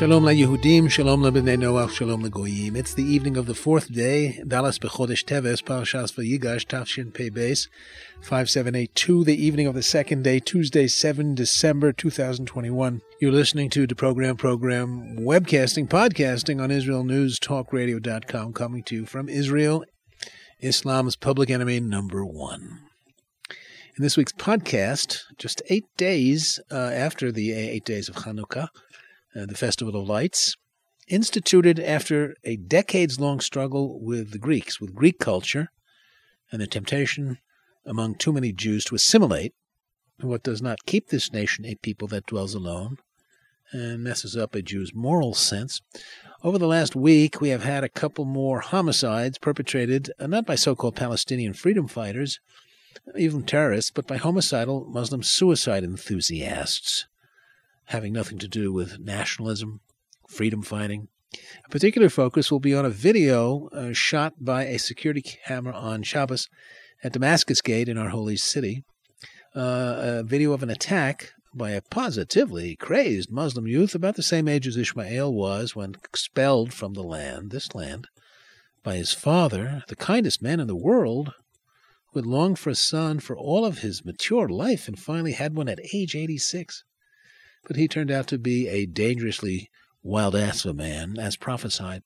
Shalom LaYehudim, Shalom LaBnei Noach, Shalom LaGoyim. It's the evening of the fourth day, Daled Bechodesh Teves, Parashas Vayigash, Tafshin Pei Beis, 5782, the evening of the second day, Tuesday, 7 December 2021. You're listening to the program, program, webcasting, podcasting on IsraelNewsTalkRadio.com, coming to you from Israel, Islam's public enemy number one. In this week's podcast, just eight days uh, after the eight days of Hanukkah, uh, the Festival of Lights, instituted after a decades long struggle with the Greeks, with Greek culture, and the temptation among too many Jews to assimilate what does not keep this nation a people that dwells alone and messes up a Jew's moral sense. Over the last week, we have had a couple more homicides perpetrated uh, not by so called Palestinian freedom fighters, even terrorists, but by homicidal Muslim suicide enthusiasts having nothing to do with nationalism, freedom fighting. A particular focus will be on a video uh, shot by a security camera on Shabbos at Damascus Gate in our holy city. Uh, a video of an attack by a positively crazed Muslim youth about the same age as Ishmael was when expelled from the land, this land, by his father, the kindest man in the world, who had longed for a son for all of his mature life and finally had one at age 86 but he turned out to be a dangerously wild ass of a man, as prophesied,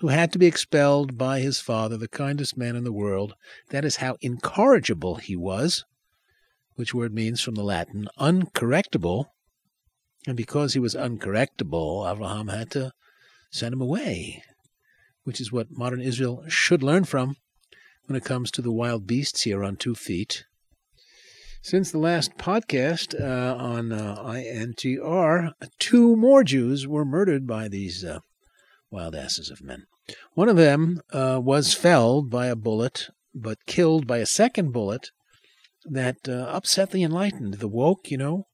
who had to be expelled by his father, the kindest man in the world. That is how incorrigible he was, which word means from the Latin uncorrectable. And because he was uncorrectable, Abraham had to send him away, which is what modern Israel should learn from when it comes to the wild beasts here on two feet since the last podcast uh, on uh, INTR, two more Jews were murdered by these uh, wild asses of men. One of them uh, was felled by a bullet, but killed by a second bullet that uh, upset the enlightened, the woke, you know,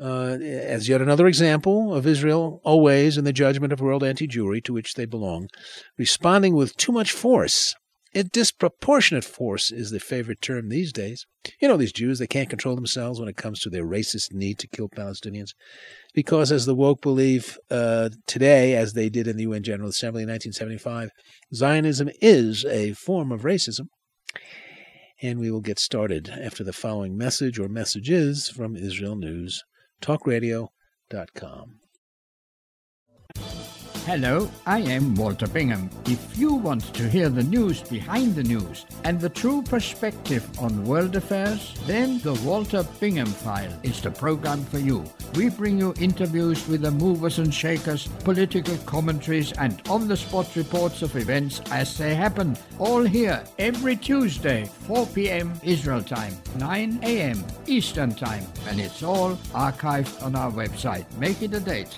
uh, as yet another example of Israel always in the judgment of world anti Jewry to which they belong, responding with too much force a disproportionate force is the favorite term these days. You know, these Jews, they can't control themselves when it comes to their racist need to kill Palestinians. Because, as the woke believe uh, today, as they did in the UN General Assembly in 1975, Zionism is a form of racism. And we will get started after the following message or messages from Israel News, talkradio.com. Hello, I am Walter Bingham. If you want to hear the news behind the news and the true perspective on world affairs, then the Walter Bingham File is the program for you. We bring you interviews with the movers and shakers, political commentaries, and on the spot reports of events as they happen. All here every Tuesday, 4 p.m. Israel time, 9 a.m. Eastern time, and it's all archived on our website. Make it a date.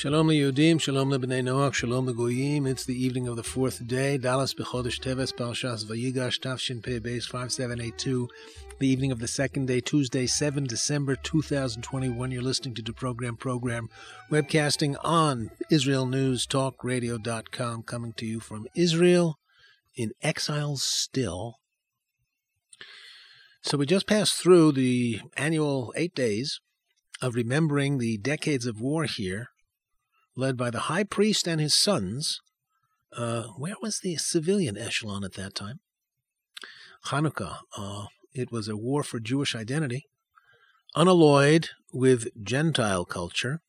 Shalom Yudim, Shalom Bnei Noach, Shalom Goyim. It's the evening of the fourth day. Daled Bechodesh Teves, Parshas Vayigash, Tafshin Pei Beis 5782. The evening of the second day, Tuesday, 7 December 2021. You're listening to the program, program, webcasting on IsraelNewsTalkRadio.com, coming to you from Israel in exile still. So we just passed through the annual eight days of remembering the decades of war here led by the high priest and his sons. Uh, where was the civilian echelon at that time? Hanukkah. Uh, it was a war for Jewish identity, unalloyed with Gentile culture.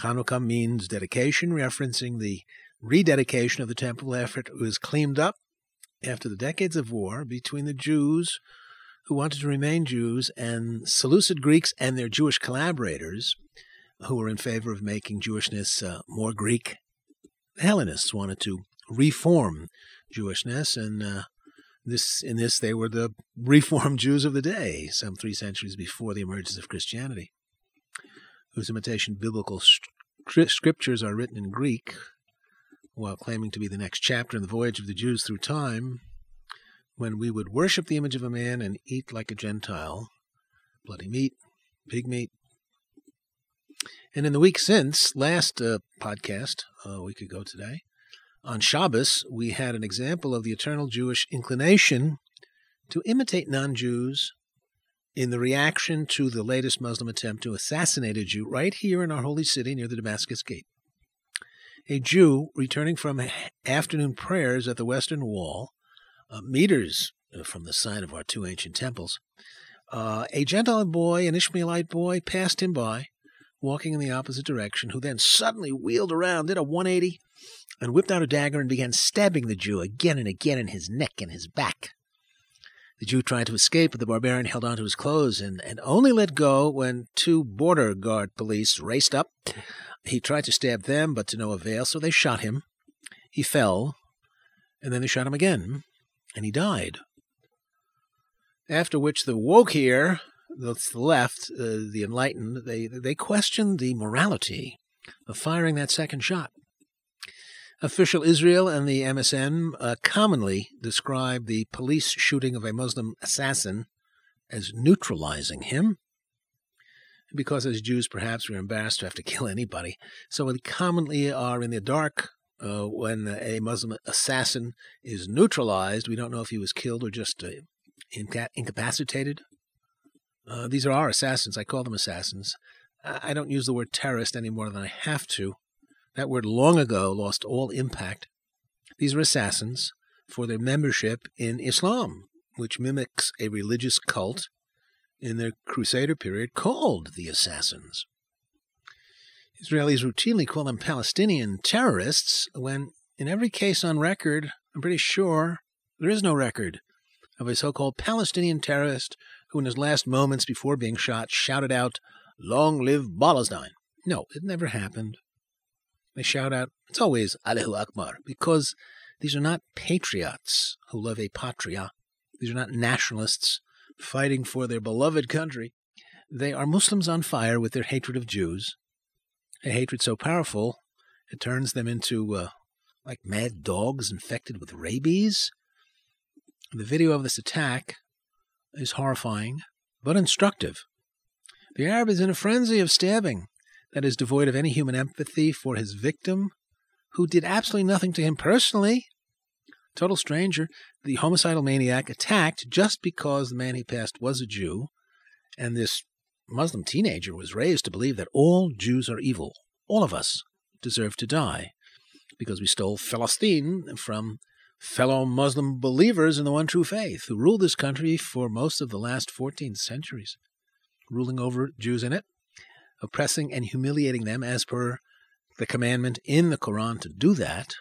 Hanukkah means dedication, referencing the rededication of the temple after it was cleaned up after the decades of war between the Jews who wanted to remain Jews and Seleucid Greeks and their Jewish collaborators who were in favor of making Jewishness uh, more Greek. Hellenists wanted to reform Jewishness, and uh, this in this they were the reformed Jews of the day, some three centuries before the emergence of Christianity, whose imitation biblical scriptures are written in Greek, while claiming to be the next chapter in the voyage of the Jews through time, when we would worship the image of a man and eat like a Gentile, bloody meat, pig meat. And in the week since, last uh, podcast, a week ago today, on Shabbos, we had an example of the eternal Jewish inclination to imitate non Jews in the reaction to the latest Muslim attempt to assassinate a Jew right here in our holy city near the Damascus Gate. A Jew returning from afternoon prayers at the Western Wall, uh, meters uh, from the site of our two ancient temples, uh, a Gentile boy, an Ishmaelite boy, passed him by, walking in the opposite direction, who then suddenly wheeled around, did a 180, and whipped out a dagger and began stabbing the Jew again and again in his neck and his back. The Jew tried to escape, but the barbarian held on to his clothes and, and only let go when two border guard police raced up. He tried to stab them, but to no avail, so they shot him. He fell, and then they shot him again, and he died. After which the woke here, the left, uh, the enlightened, they, they questioned the morality of firing that second shot. Official Israel and the MSN uh, commonly describe the police shooting of a Muslim assassin as neutralizing him, because as Jews perhaps we're embarrassed to have to kill anybody. So we commonly are in the dark uh, when a Muslim assassin is neutralized. We don't know if he was killed or just uh, inca- incapacitated. Uh, these are our assassins. I call them assassins. I don't use the word terrorist any more than I have to that word long ago lost all impact. These are assassins for their membership in Islam, which mimics a religious cult in the Crusader period called the Assassins. Israelis routinely call them Palestinian terrorists when, in every case on record, I'm pretty sure there is no record of a so called Palestinian terrorist who, in his last moments before being shot, shouted out, Long live Palestine. No, it never happened. They shout out, it's always Allahu Akbar, because these are not patriots who love a patria. These are not nationalists fighting for their beloved country. They are Muslims on fire with their hatred of Jews, a hatred so powerful it turns them into uh, like mad dogs infected with rabies. The video of this attack is horrifying, but instructive. The Arab is in a frenzy of stabbing that is devoid of any human empathy for his victim, who did absolutely nothing to him personally. Total stranger, the homicidal maniac attacked just because the man he passed was a Jew, and this Muslim teenager was raised to believe that all Jews are evil. All of us deserve to die because we stole Palestine from fellow Muslim believers in the one true faith who ruled this country for most of the last 14 centuries, ruling over Jews in it oppressing and humiliating them as per the commandment in the Quran to do that.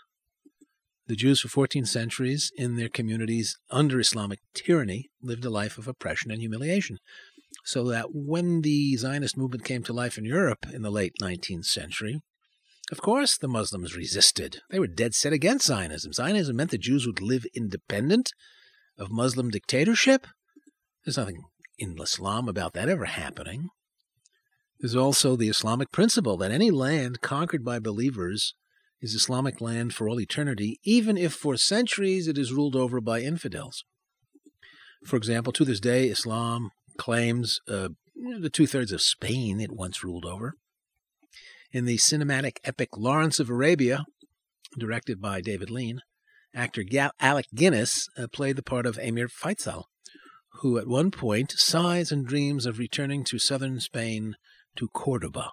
The Jews for 14 centuries in their communities under Islamic tyranny lived a life of oppression and humiliation. So that when the Zionist movement came to life in Europe in the late 19th century, of course the Muslims resisted. They were dead set against Zionism. Zionism meant the Jews would live independent of Muslim dictatorship. There's nothing in Islam about that ever happening. There's also the Islamic principle that any land conquered by believers is Islamic land for all eternity, even if for centuries it is ruled over by infidels. For example, to this day, Islam claims uh, the two thirds of Spain it once ruled over. In the cinematic epic Lawrence of Arabia, directed by David Lean, actor Alec Guinness uh, played the part of Emir Faisal, who at one point sighs and dreams of returning to southern Spain to Cordoba.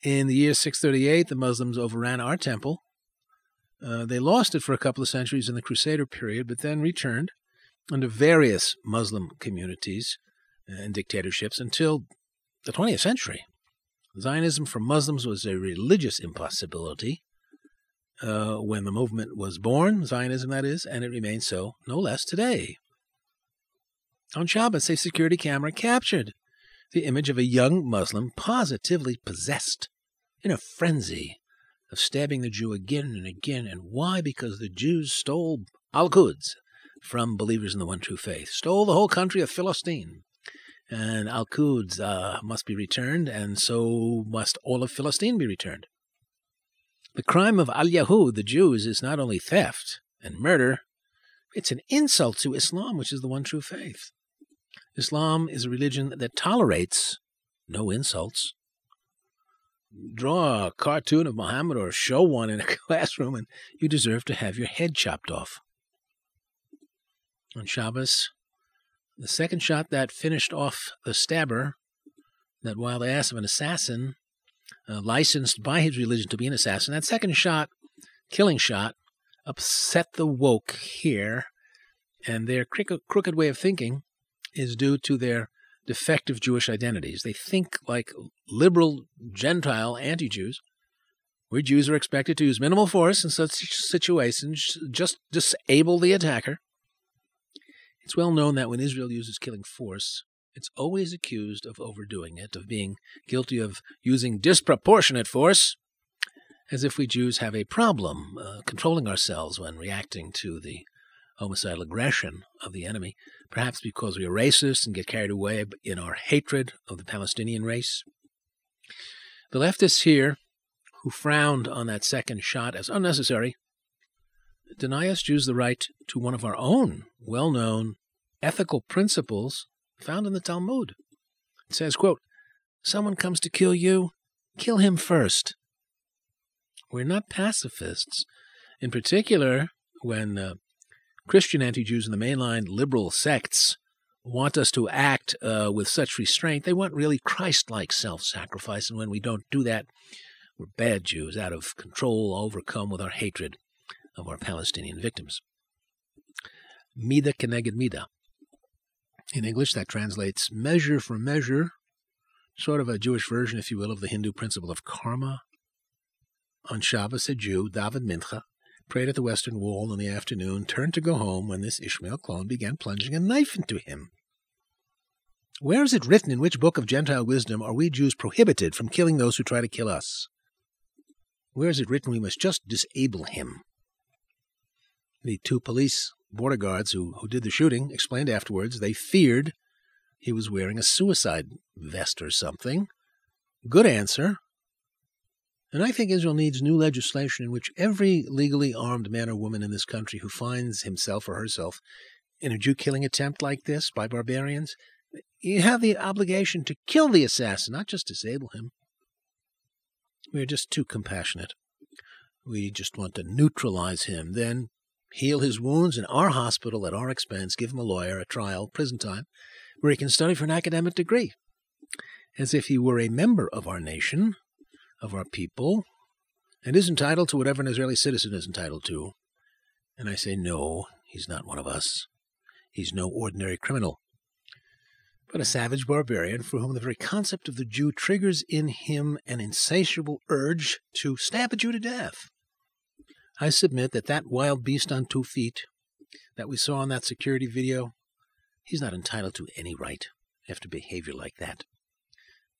In the year 638, the Muslims overran our temple. Uh, they lost it for a couple of centuries in the Crusader period, but then returned under various Muslim communities and dictatorships until the 20th century. Zionism for Muslims was a religious impossibility uh, when the movement was born, Zionism that is, and it remains so no less today. On Shabbos, a security camera captured the image of a young Muslim positively possessed, in a frenzy of stabbing the Jew again and again. And why? Because the Jews stole Al-Quds from believers in the one true faith, stole the whole country of Philistine. And Al-Quds uh, must be returned, and so must all of Philistine be returned. The crime of Al Yahud, the Jews, is not only theft and murder, it's an insult to Islam, which is the one true faith. Islam is a religion that tolerates no insults. Draw a cartoon of Muhammad or show one in a classroom, and you deserve to have your head chopped off. On Shabbos, the second shot that finished off the stabber, that wild ass of an assassin, uh, licensed by his religion to be an assassin, that second shot, killing shot, upset the woke here, and their crooked way of thinking is due to their defective Jewish identities. They think like liberal Gentile anti Jews, where Jews are expected to use minimal force in such situations, just disable the attacker. It's well known that when Israel uses killing force, it's always accused of overdoing it, of being guilty of using disproportionate force, as if we Jews have a problem uh, controlling ourselves when reacting to the homicidal aggression of the enemy, perhaps because we are racist and get carried away in our hatred of the Palestinian race. The leftists here, who frowned on that second shot as unnecessary, deny us Jews the right to one of our own well known ethical principles found in the Talmud. It says, quote, Someone comes to kill you, kill him first. We're not pacifists. In particular, when uh, Christian anti Jews in the mainline liberal sects want us to act uh, with such restraint. They want really Christ like self sacrifice. And when we don't do that, we're bad Jews, out of control, overcome with our hatred of our Palestinian victims. Mida keneged mida. In English, that translates measure for measure, sort of a Jewish version, if you will, of the Hindu principle of karma. On Shabbos, a Jew, David Mincha, prayed at the western wall in the afternoon, turned to go home when this Ishmael clone began plunging a knife into him. Where is it written in which book of Gentile wisdom are we Jews prohibited from killing those who try to kill us? Where is it written we must just disable him? The two police border guards who, who did the shooting explained afterwards they feared he was wearing a suicide vest or something. Good answer. And I think Israel needs new legislation in which every legally armed man or woman in this country who finds himself or herself in a Jew killing attempt like this by barbarians, you have the obligation to kill the assassin, not just disable him. We are just too compassionate. We just want to neutralize him, then heal his wounds in our hospital at our expense, give him a lawyer, a trial, prison time, where he can study for an academic degree, as if he were a member of our nation of our people and is entitled to whatever an Israeli citizen is entitled to. And I say, no, he's not one of us. He's no ordinary criminal, but a savage barbarian for whom the very concept of the Jew triggers in him an insatiable urge to stab a Jew to death. I submit that that wild beast on two feet that we saw in that security video, he's not entitled to any right after behavior like that.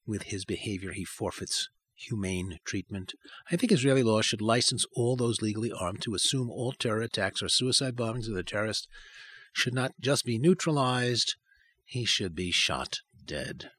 With his behavior, he forfeits humane treatment. I think Israeli law should license all those legally armed to assume all terror attacks or suicide bombings of the terrorist should not just be neutralized, he should be shot dead.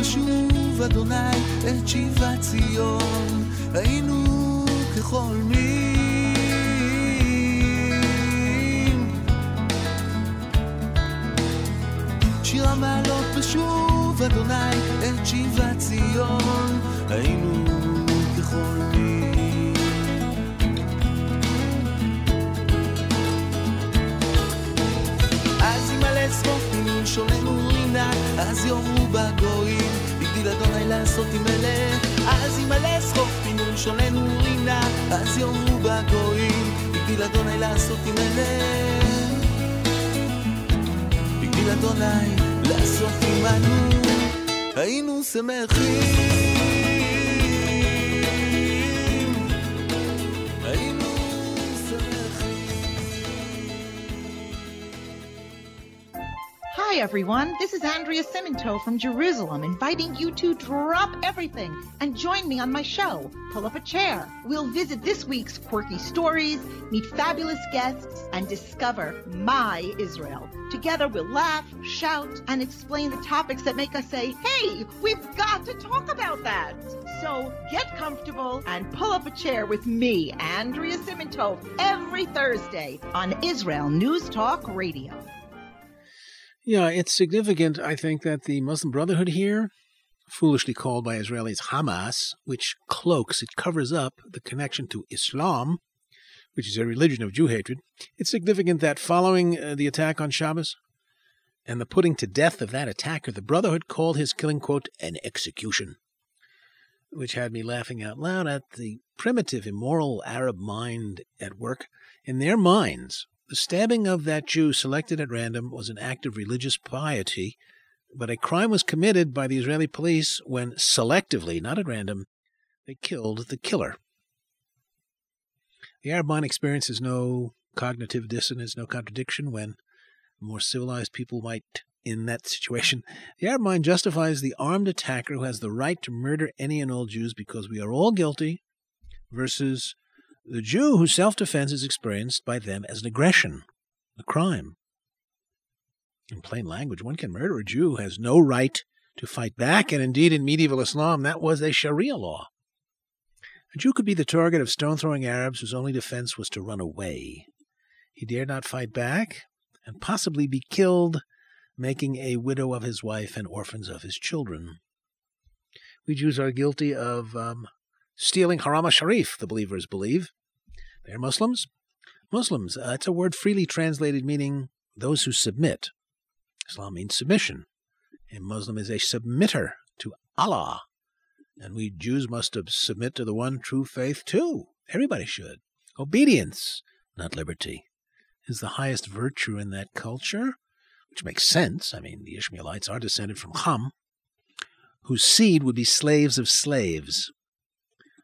ושוב אדוני את שיבת ציון. היינו כחולמים שיר המעלות ושוב אדוני את שיבת ציון. היינו כחולמים אז ימלא שרופים שוננו אז יאמרו בגויים, הגדיל אדוני לעשות עם מלך, אז ימלא שחוק פינוי שוננו רינה, אז יאמרו בגויים, הגדיל אדוני לעשות עם מלך, הגדיל אדוני לעשות עמנו, היינו שמחים. Everyone. This is Andrea Simantov from Jerusalem, inviting you to drop everything and join me on my show, Pull Up a Chair. We'll visit this week's quirky stories, meet fabulous guests, and discover my Israel. Together, we'll laugh, shout, and explain the topics that make us say, hey, we've got to talk about that. So get comfortable and pull up a chair with me, Andrea Simantov, every Thursday on Israel News Talk Radio. Yeah, it's significant, I think, that the Muslim Brotherhood here, foolishly called by Israelis Hamas, which cloaks, it covers up the connection to Islam, which is a religion of Jew hatred. It's significant that following uh, the attack on Shabbos and the putting to death of that attacker, the Brotherhood called his killing, quote, an execution, which had me laughing out loud at the primitive, immoral Arab mind at work. In their minds, the stabbing of that Jew selected at random was an act of religious piety, but a crime was committed by the Israeli police when selectively, not at random, they killed the killer. The Arab mind experiences no cognitive dissonance, no contradiction when more civilized people might in that situation. The Arab mind justifies the armed attacker who has the right to murder any and all Jews because we are all guilty versus the Jew whose self defense is experienced by them as an aggression, a crime. In plain language, one can murder a Jew who has no right to fight back, and indeed in medieval Islam that was a Sharia law. A Jew could be the target of stone throwing Arabs whose only defense was to run away. He dared not fight back, and possibly be killed, making a widow of his wife and orphans of his children. We Jews are guilty of um, stealing Haram Sharif, the believers believe. They're Muslims. Muslims, uh, it's a word freely translated meaning those who submit. Islam means submission. A Muslim is a submitter to Allah. And we Jews must submit to the one true faith too. Everybody should. Obedience, not liberty, is the highest virtue in that culture, which makes sense. I mean, the Ishmaelites are descended from Ham, whose seed would be slaves of slaves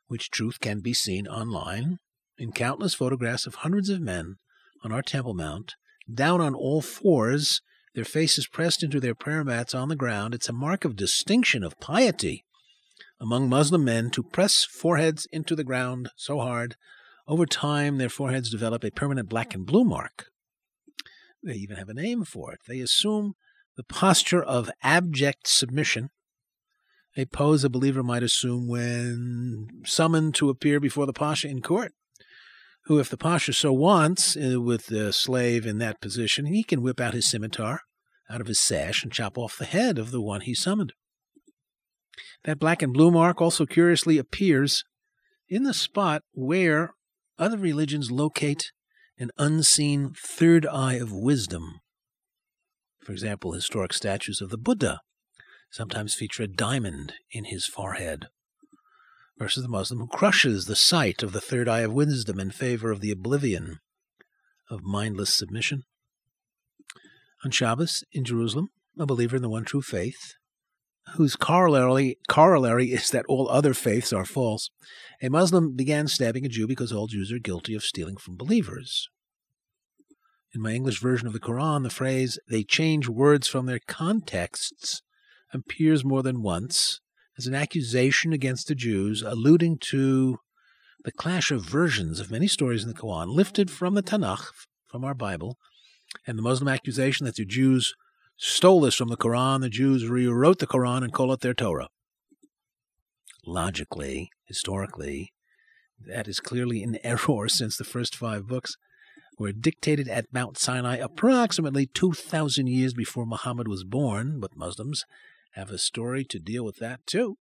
which truth can be seen online in countless photographs of hundreds of men on our Temple Mount, down on all fours, their faces pressed into their prayer mats on the ground. It's a mark of distinction, of piety among Muslim men to press foreheads into the ground so hard. Over time, their foreheads develop a permanent black and blue mark. They even have a name for it. They assume the posture of abject submission a pose a believer might assume when summoned to appear before the Pasha in court, who, if the Pasha so wants, uh, with the slave in that position, he can whip out his scimitar out of his sash and chop off the head of the one he summoned. That black and blue mark also curiously appears in the spot where other religions locate an unseen third eye of wisdom. For example, historic statues of the Buddha sometimes feature a diamond in his forehead, versus the Muslim who crushes the sight of the third eye of wisdom in favor of the oblivion of mindless submission. On Shabbos in Jerusalem, a believer in the one true faith, whose corollary, corollary is that all other faiths are false, a Muslim began stabbing a Jew because all Jews are guilty of stealing from believers. In my English version of the Quran, the phrase, they change words from their contexts, appears more than once as an accusation against the Jews, alluding to the clash of versions of many stories in the Quran lifted from the Tanakh, from our Bible, and the Muslim accusation that the Jews stole this from the Quran, the Jews rewrote the Quran and call it their Torah. Logically, historically, that is clearly in error since the first five books were dictated at Mount Sinai approximately 2,000 years before Muhammad was born, but Muslims have a story to deal with that too.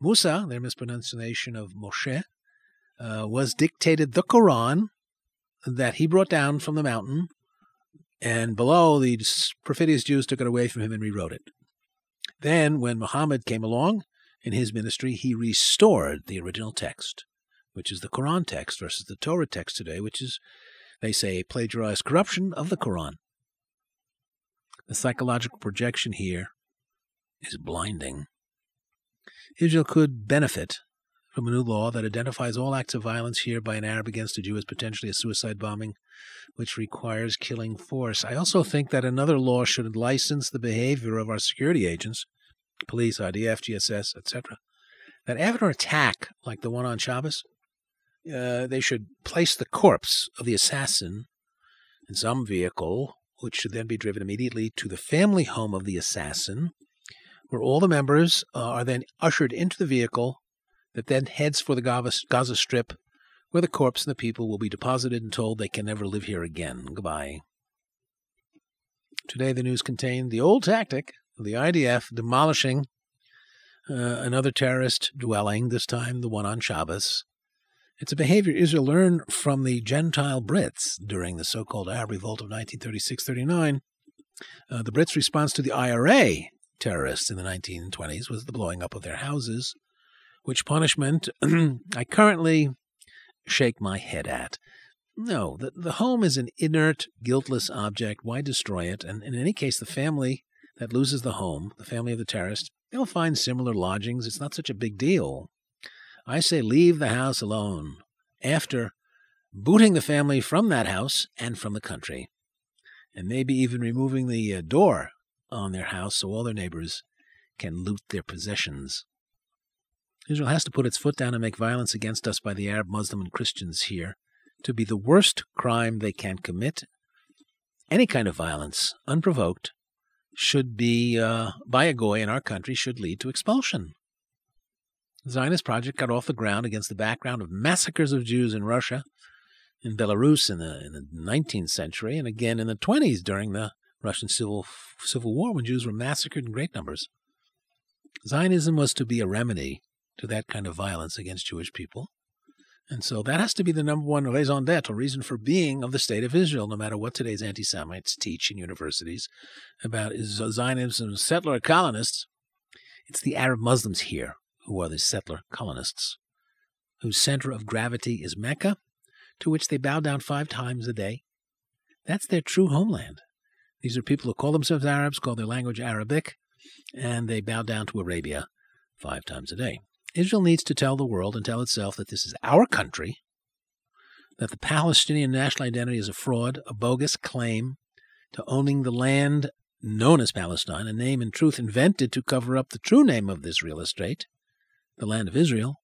Musa, their mispronunciation of Moshe, uh, was dictated the Quran that he brought down from the mountain, and below the perfidious Jews took it away from him and rewrote it. Then, when Muhammad came along in his ministry, he restored the original text, which is the Quran text versus the Torah text today, which is, they say, a plagiarized corruption of the Quran. The psychological projection here is blinding. Israel could benefit from a new law that identifies all acts of violence here by an Arab against a Jew as potentially a suicide bombing, which requires killing force. I also think that another law should license the behavior of our security agents, police, IDF, GSS, etc., that after an attack like the one on Shabbos, uh, they should place the corpse of the assassin in some vehicle, which should then be driven immediately to the family home of the assassin, where all the members uh, are then ushered into the vehicle that then heads for the Gaza Strip, where the corpse and the people will be deposited and told they can never live here again. Goodbye. Today, the news contained the old tactic of the IDF demolishing uh, another terrorist dwelling, this time the one on Shabbos. It's a behavior Israel learned from the Gentile Brits during the so called Arab Revolt of 1936 39. Uh, the Brits' response to the IRA terrorists in the 1920s was the blowing up of their houses which punishment I currently shake my head at. No, the, the home is an inert, guiltless object. Why destroy it? And in any case, the family that loses the home, the family of the terrorist, they'll find similar lodgings. It's not such a big deal. I say leave the house alone after booting the family from that house and from the country, and maybe even removing the uh, door on their house so all their neighbors can loot their possessions. Israel has to put its foot down and make violence against us by the Arab, Muslim, and Christians here to be the worst crime they can commit. Any kind of violence, unprovoked, should be, uh, by a goy in our country, should lead to expulsion. The Zionist project got off the ground against the background of massacres of Jews in Russia, in Belarus in the, in the 19th century, and again in the 20s during the Russian Civil, Civil War when Jews were massacred in great numbers. Zionism was to be a remedy to that kind of violence against Jewish people. And so that has to be the number one raison d'etre, reason for being of the state of Israel, no matter what today's anti Semites teach in universities about Zionism settler colonists. It's the Arab Muslims here who are the settler colonists, whose center of gravity is Mecca, to which they bow down five times a day. That's their true homeland. These are people who call themselves Arabs, call their language Arabic, and they bow down to Arabia five times a day. Israel needs to tell the world and tell itself that this is our country, that the Palestinian national identity is a fraud, a bogus claim to owning the land known as Palestine, a name in truth invented to cover up the true name of this real estate, the land of Israel.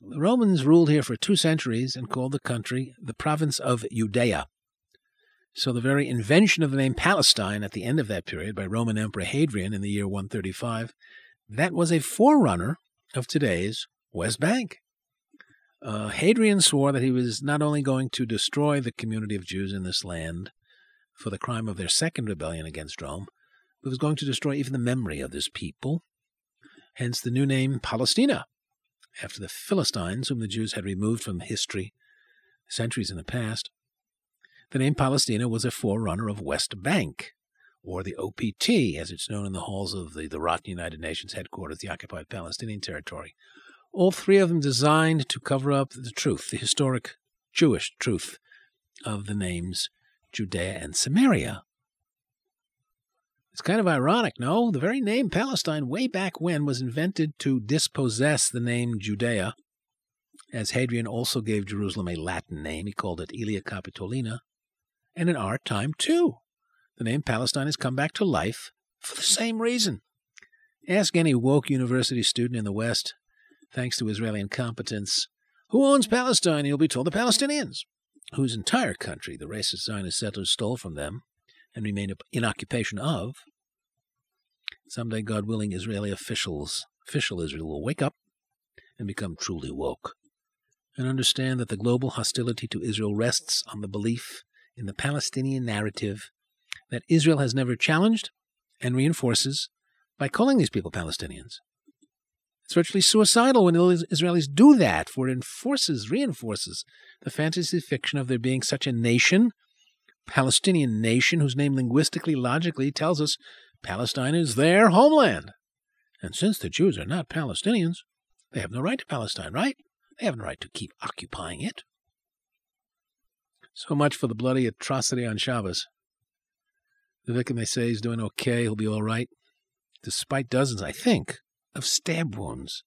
The Romans ruled here for two centuries and called the country the province of Judea. So the very invention of the name Palestine at the end of that period by Roman Emperor Hadrian in the year 135 that was a forerunner of today's West Bank. Uh, Hadrian swore that he was not only going to destroy the community of Jews in this land for the crime of their second rebellion against Rome, but was going to destroy even the memory of this people. Hence the new name Palestina, after the Philistines, whom the Jews had removed from history centuries in the past. The name Palestina was a forerunner of West Bank, or the OPT, as it's known in the halls of the, the rotten United Nations headquarters, the occupied Palestinian territory. All three of them designed to cover up the truth, the historic Jewish truth of the names Judea and Samaria. It's kind of ironic, no? The very name Palestine, way back when, was invented to dispossess the name Judea, as Hadrian also gave Jerusalem a Latin name. He called it Aelia Capitolina. And in our time, too the name Palestine has come back to life for the same reason. Ask any woke university student in the West, thanks to Israeli incompetence, who owns Palestine? You'll be told the Palestinians, whose entire country the racist Zionist settlers stole from them and remain in occupation of. Someday, God willing, Israeli officials, official Israel, will wake up and become truly woke and understand that the global hostility to Israel rests on the belief in the Palestinian narrative that Israel has never challenged and reinforces by calling these people Palestinians. It's virtually suicidal when Israelis do that, for it enforces, reinforces the fantasy fiction of there being such a nation, Palestinian nation, whose name linguistically, logically tells us Palestine is their homeland. And since the Jews are not Palestinians, they have no right to Palestine, right? They have no right to keep occupying it. So much for the bloody atrocity on Shabbos. The victim, they say, is doing okay. He'll be all right, despite dozens, I think, of stab wounds.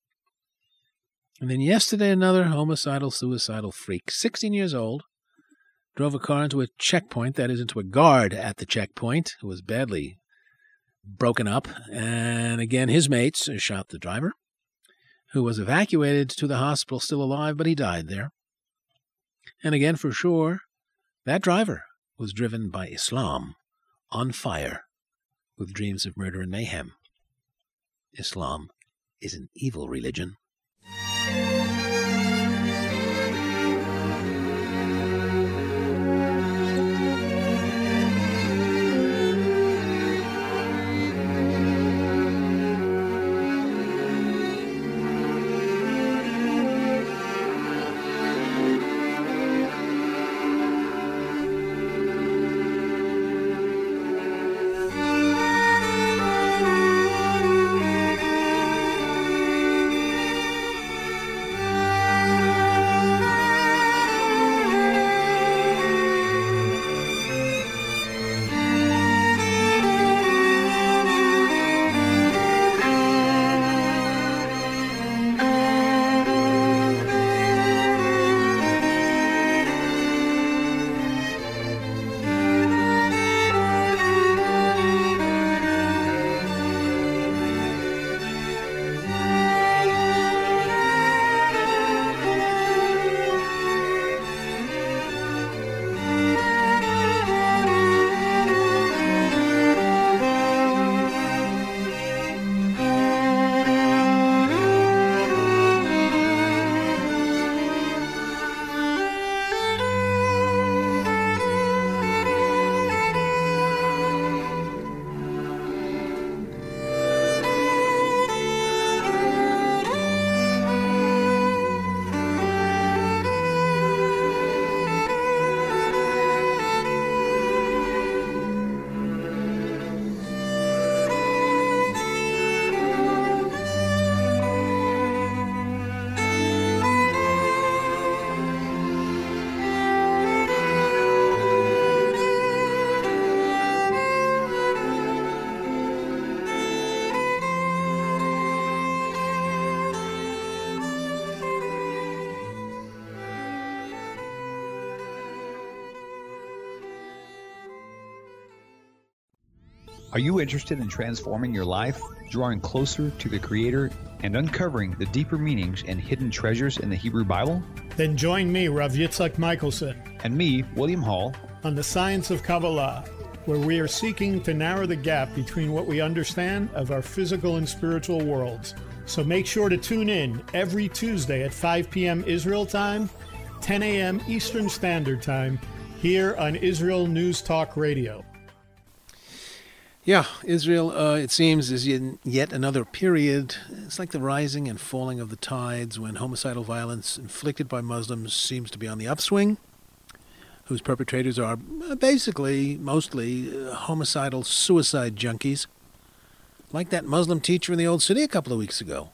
And then yesterday, another homicidal, suicidal freak, 16 years old, drove a car into a checkpoint, that is, into a guard at the checkpoint, who was badly broken up. And again, his mates shot the driver, who was evacuated to the hospital still alive, but he died there. And again, for sure, that driver was driven by Islam, on fire, with dreams of murder and mayhem. Islam is an evil religion. Are you interested in transforming your life, drawing closer to the Creator, and uncovering the deeper meanings and hidden treasures in the Hebrew Bible? Then join me, Rav Yitzhak Michelson, and me, William Hall, on the Science of Kabbalah, where we are seeking to narrow the gap between what we understand of our physical and spiritual worlds. So make sure to tune in every Tuesday at 5 p.m. Israel time, 10 a.m. Eastern Standard Time, here on Israel News Talk Radio. Yeah, Israel, uh, it seems, is in yet another period. It's like the rising and falling of the tides when homicidal violence inflicted by Muslims seems to be on the upswing, whose perpetrators are uh, basically, mostly, uh, homicidal suicide junkies, like that Muslim teacher in the old city a couple of weeks ago.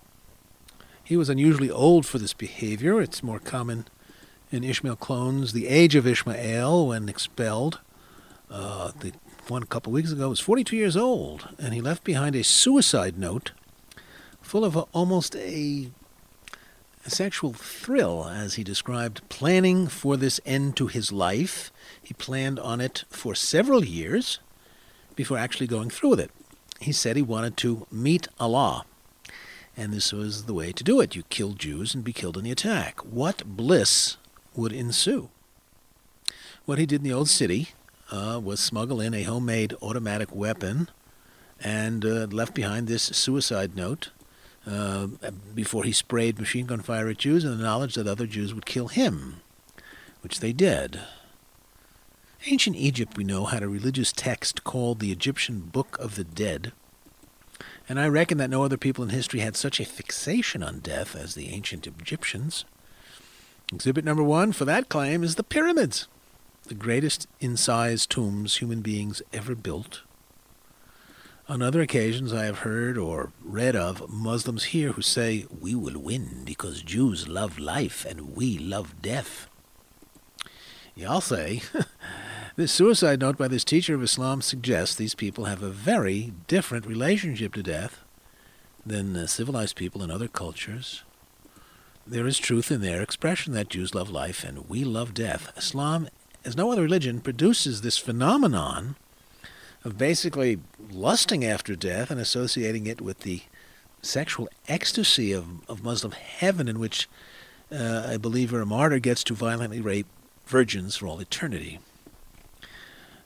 He was unusually old for this behavior. It's more common in Ishmael clones, the age of Ishmael, when expelled. Uh, the one a couple weeks ago was 42 years old, and he left behind a suicide note full of a, almost a, a sexual thrill, as he described planning for this end to his life. He planned on it for several years before actually going through with it. He said he wanted to meet Allah, and this was the way to do it. You kill Jews and be killed in the attack. What bliss would ensue? What he did in the old city uh, was smuggle in a homemade automatic weapon and uh, left behind this suicide note uh, before he sprayed machine gun fire at Jews in the knowledge that other Jews would kill him, which they did. Ancient Egypt, we know, had a religious text called the Egyptian Book of the Dead, and I reckon that no other people in history had such a fixation on death as the ancient Egyptians. Exhibit number one for that claim is the pyramids the greatest in size tombs human beings ever built. On other occasions, I have heard or read of Muslims here who say, We will win because Jews love life and we love death. Y'all say, this suicide note by this teacher of Islam suggests these people have a very different relationship to death than civilized people in other cultures. There is truth in their expression that Jews love life and we love death. Islam, as no other religion, produces this phenomenon of basically lusting after death and associating it with the sexual ecstasy of, of Muslim heaven, in which uh, a believer, a martyr, gets to violently rape virgins for all eternity.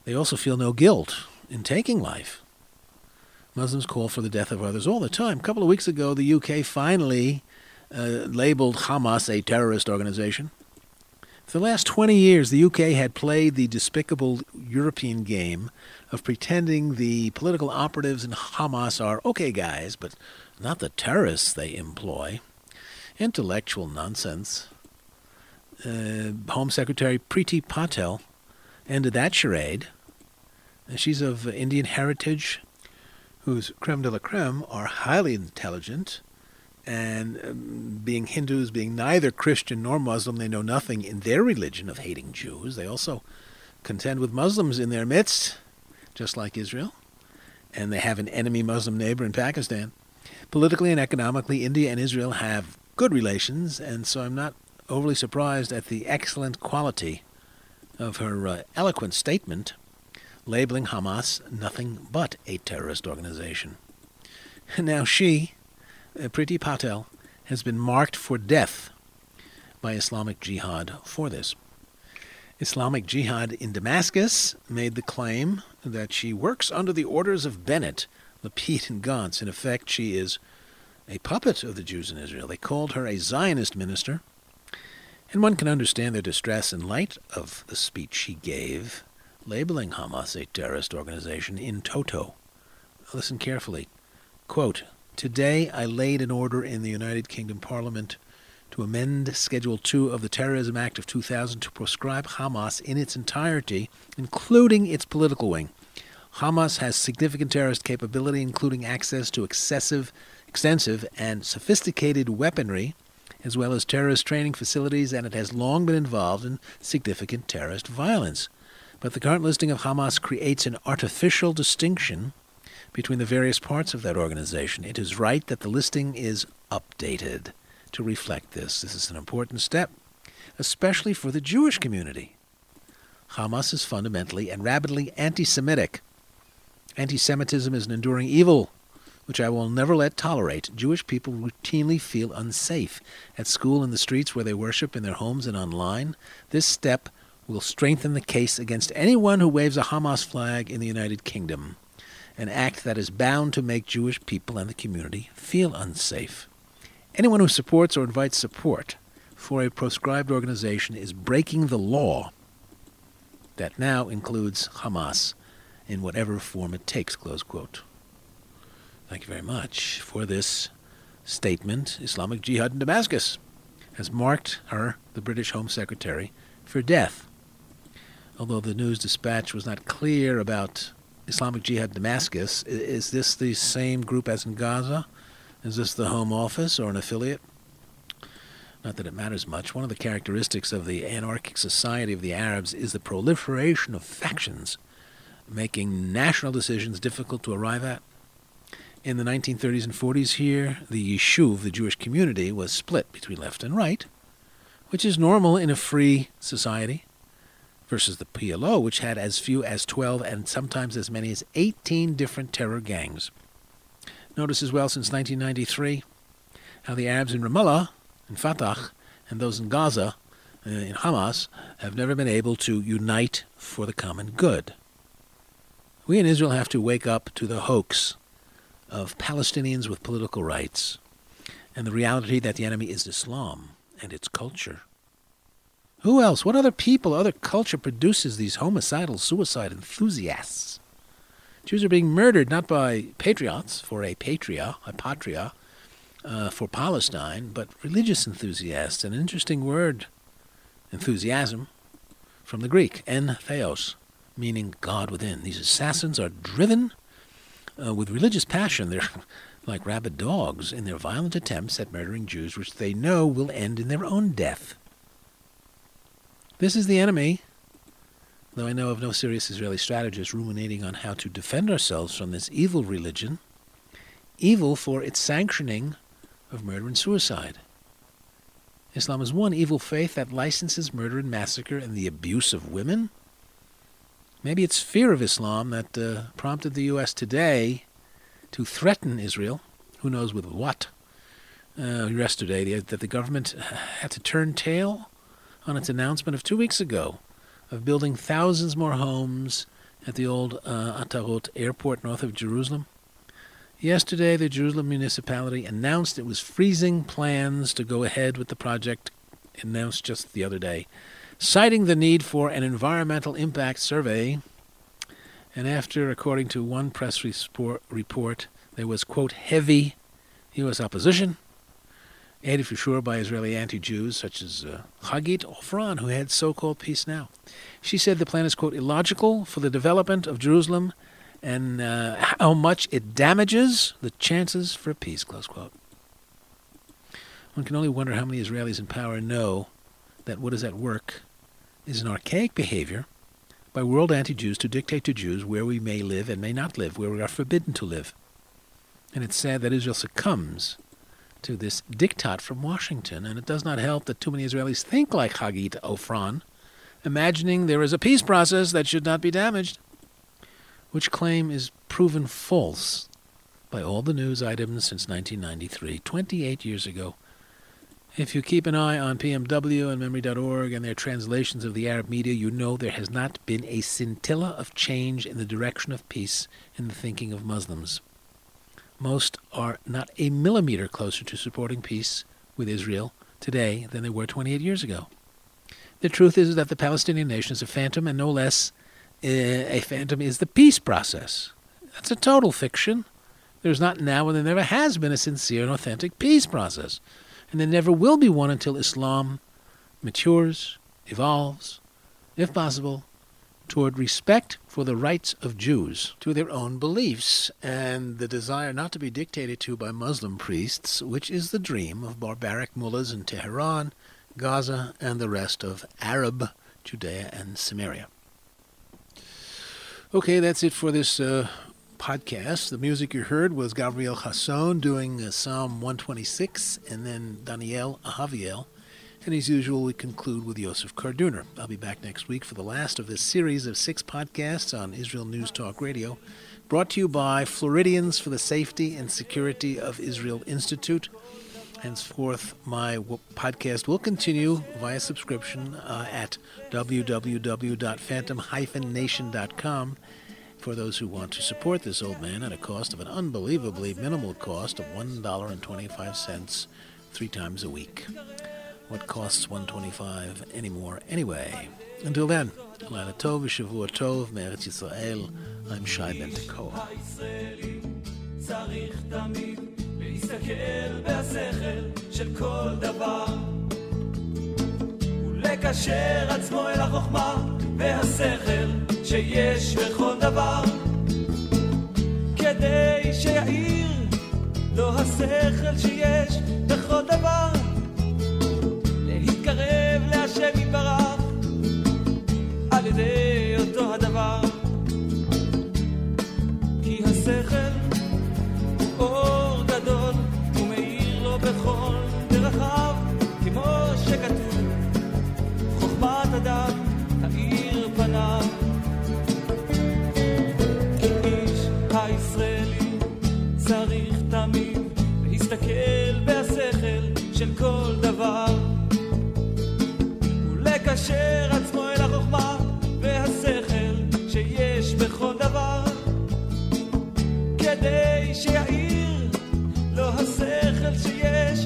They also feel no guilt in taking life. Muslims call for the death of others all the time. A couple of weeks ago, the UK finally uh, labeled Hamas a terrorist organization. For the last 20 years, the UK had played the despicable European game of pretending the political operatives in Hamas are okay guys, but not the terrorists they employ. Intellectual nonsense. Uh, Home Secretary Priti Patel ended that charade. She's of Indian heritage, whose creme de la creme are highly intelligent, and um, being Hindus, being neither Christian nor Muslim, they know nothing in their religion of hating Jews. They also contend with Muslims in their midst just like Israel, and they have an enemy Muslim neighbor in Pakistan. Politically and economically, India and Israel have good relations, and so I'm not overly surprised at the excellent quality of her uh, eloquent statement labeling Hamas nothing but a terrorist organization. Now she, uh, Priti Patel, has been marked for death by Islamic Jihad for this. Islamic Jihad in Damascus made the claim that she works under the orders of Bennett, Lapid, and Gantz. In effect, she is a puppet of the Jews in Israel. They called her a Zionist minister, and one can understand their distress in light of the speech she gave, labeling Hamas a terrorist organization in toto. Listen carefully. Quote, Today I laid an order in the United Kingdom Parliament to amend Schedule 2 of the Terrorism Act of 2000 to proscribe Hamas in its entirety, including its political wing. Hamas has significant terrorist capability, including access to excessive, extensive, and sophisticated weaponry, as well as terrorist training facilities, and it has long been involved in significant terrorist violence. But the current listing of Hamas creates an artificial distinction between the various parts of that organization. It is right that the listing is updated to reflect this. This is an important step, especially for the Jewish community. Hamas is fundamentally and rabidly anti Semitic. Anti Semitism is an enduring evil which I will never let tolerate. Jewish people routinely feel unsafe at school, in the streets where they worship, in their homes, and online. This step will strengthen the case against anyone who waves a Hamas flag in the United Kingdom, an act that is bound to make Jewish people and the community feel unsafe. Anyone who supports or invites support for a proscribed organization is breaking the law that now includes Hamas in whatever form it takes. Close quote. Thank you very much for this statement. Islamic Jihad in Damascus has marked her, the British Home Secretary, for death. Although the News Dispatch was not clear about Islamic Jihad Damascus, is this the same group as in Gaza? Is this the home office or an affiliate? Not that it matters much. One of the characteristics of the anarchic society of the Arabs is the proliferation of factions, making national decisions difficult to arrive at. In the 1930s and 40s here, the Yishuv, the Jewish community, was split between left and right, which is normal in a free society, versus the PLO, which had as few as 12 and sometimes as many as 18 different terror gangs. Notice as well since 1993 how the Arabs in Ramallah, in Fatah, and those in Gaza, uh, in Hamas, have never been able to unite for the common good. We in Israel have to wake up to the hoax of Palestinians with political rights and the reality that the enemy is Islam and its culture. Who else? What other people, other culture produces these homicidal suicide enthusiasts? Jews are being murdered not by patriots for a patria, a patria, uh, for Palestine, but religious enthusiasts. An interesting word, enthusiasm, from the Greek, en theos, meaning God within. These assassins are driven uh, with religious passion. They're like rabid dogs in their violent attempts at murdering Jews, which they know will end in their own death. This is the enemy, though I know of no serious Israeli strategist ruminating on how to defend ourselves from this evil religion, evil for its sanctioning of murder and suicide. Islam is one evil faith that licenses murder and massacre and the abuse of women. Maybe it's fear of Islam that uh, prompted the U.S. today to threaten Israel, who knows with what, uh, yesterday, that the government had to turn tail on its announcement of two weeks ago of building thousands more homes at the old uh, Atarot airport north of Jerusalem. Yesterday, the Jerusalem municipality announced it was freezing plans to go ahead with the project, announced just the other day, citing the need for an environmental impact survey. And after, according to one press report, there was, quote, heavy U.S. opposition, aided for sure by Israeli anti Jews such as uh, Hagit Ofran, who had so called Peace Now. She said the plan is, quote, illogical for the development of Jerusalem and uh, how much it damages the chances for peace, close quote. One can only wonder how many Israelis in power know that what is at work is an archaic behavior by world anti Jews to dictate to Jews where we may live and may not live, where we are forbidden to live. And it's sad that Israel succumbs to this diktat from Washington, and it does not help that too many Israelis think like Hagit Ofran, imagining there is a peace process that should not be damaged which claim is proven false by all the news items since 1993, 28 years ago. If you keep an eye on PMW and MEMRI.org and their translations of the Arab media, you know there has not been a scintilla of change in the direction of peace in the thinking of Muslims. Most are not a millimeter closer to supporting peace with Israel today than they were 28 years ago. The truth is that the Palestinian nation is a phantom and no less eh, a phantom is the peace process. That's a total fiction. There's not now and there never has been a sincere and authentic peace process. And there never will be one until Islam matures, evolves, if possible, toward respect for the rights of Jews to their own beliefs and the desire not to be dictated to by Muslim priests, which is the dream of barbaric mullahs in Tehran, Gaza, and the rest of Arab Judea and Samaria. Okay, that's it for this uh, podcast. The music you heard was Gabriel Hasson doing uh, Psalm 126 and then Daniel Ahaviel. And as usual, we conclude with Yosef Karduner. I'll be back next week for the last of this series of six podcasts on Israel News Talk Radio, brought to you by Floridians for the Safety and Security of Israel Institute. Henceforth, my podcast will continue via subscription uh, at www.phantom-nation.com for those who want to support this old man at a cost of an unbelievably minimal cost of $1.25 three times a week. What costs 125 anymore anyway? Until then, לילה טוב ושבוע טוב מארץ ישראל, I'm שי בן תקוע. להסתכל בהשכל של כל דבר ולקשר עצמו אל החוכמה והשכל שיש בכל דבר כדי שיעיר לו השכל שיש בכל דבר להשם יתברך על ידי אותו הדבר. כי השכל אור גדול ומאיר לו בכל דרכיו כמו שכתוב חוכמת אדם תאיר פניו איש הישראלי צריך תמיד להסתכל בהשכל של כל דבר ולקשר עצמו אל החוכמה והשכל שיש בכל דבר. כדי שיעיר לו השכל שיש